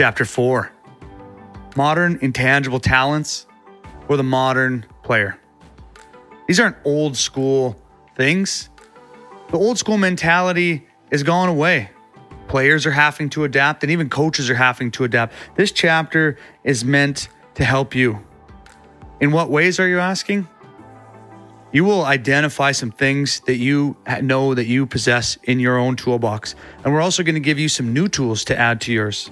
Chapter 4 Modern intangible talents for the modern player. These aren't old school things. The old school mentality is gone away. Players are having to adapt, and even coaches are having to adapt. This chapter is meant to help you. In what ways are you asking? You will identify some things that you know that you possess in your own toolbox. And we're also going to give you some new tools to add to yours.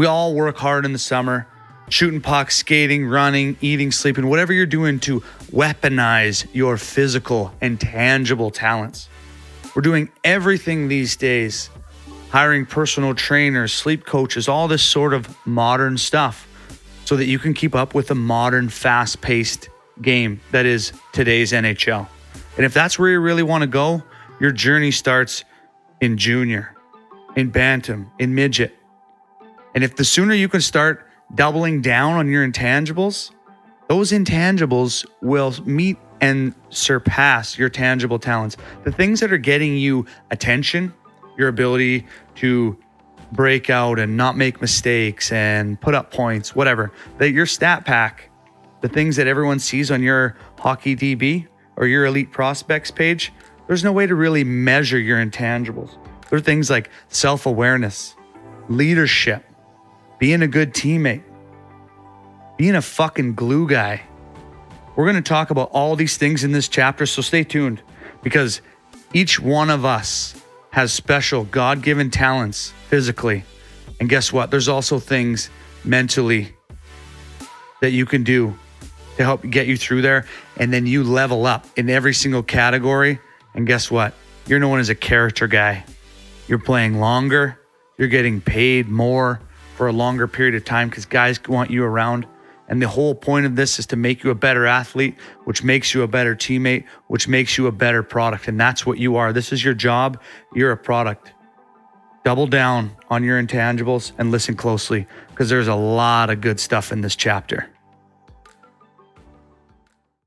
We all work hard in the summer, shooting pucks, skating, running, eating, sleeping, whatever you're doing to weaponize your physical and tangible talents. We're doing everything these days hiring personal trainers, sleep coaches, all this sort of modern stuff so that you can keep up with the modern, fast paced game that is today's NHL. And if that's where you really want to go, your journey starts in junior, in bantam, in midget. And if the sooner you can start doubling down on your intangibles, those intangibles will meet and surpass your tangible talents. The things that are getting you attention, your ability to break out and not make mistakes and put up points, whatever, that your stat pack, the things that everyone sees on your hockey DB or your elite prospects page, there's no way to really measure your intangibles. There are things like self awareness, leadership, being a good teammate, being a fucking glue guy. We're going to talk about all these things in this chapter, so stay tuned because each one of us has special God given talents physically. And guess what? There's also things mentally that you can do to help get you through there. And then you level up in every single category. And guess what? You're known as a character guy. You're playing longer, you're getting paid more for a longer period of time because guys want you around. And the whole point of this is to make you a better athlete, which makes you a better teammate, which makes you a better product. And that's what you are. This is your job. You're a product. Double down on your intangibles and listen closely because there's a lot of good stuff in this chapter.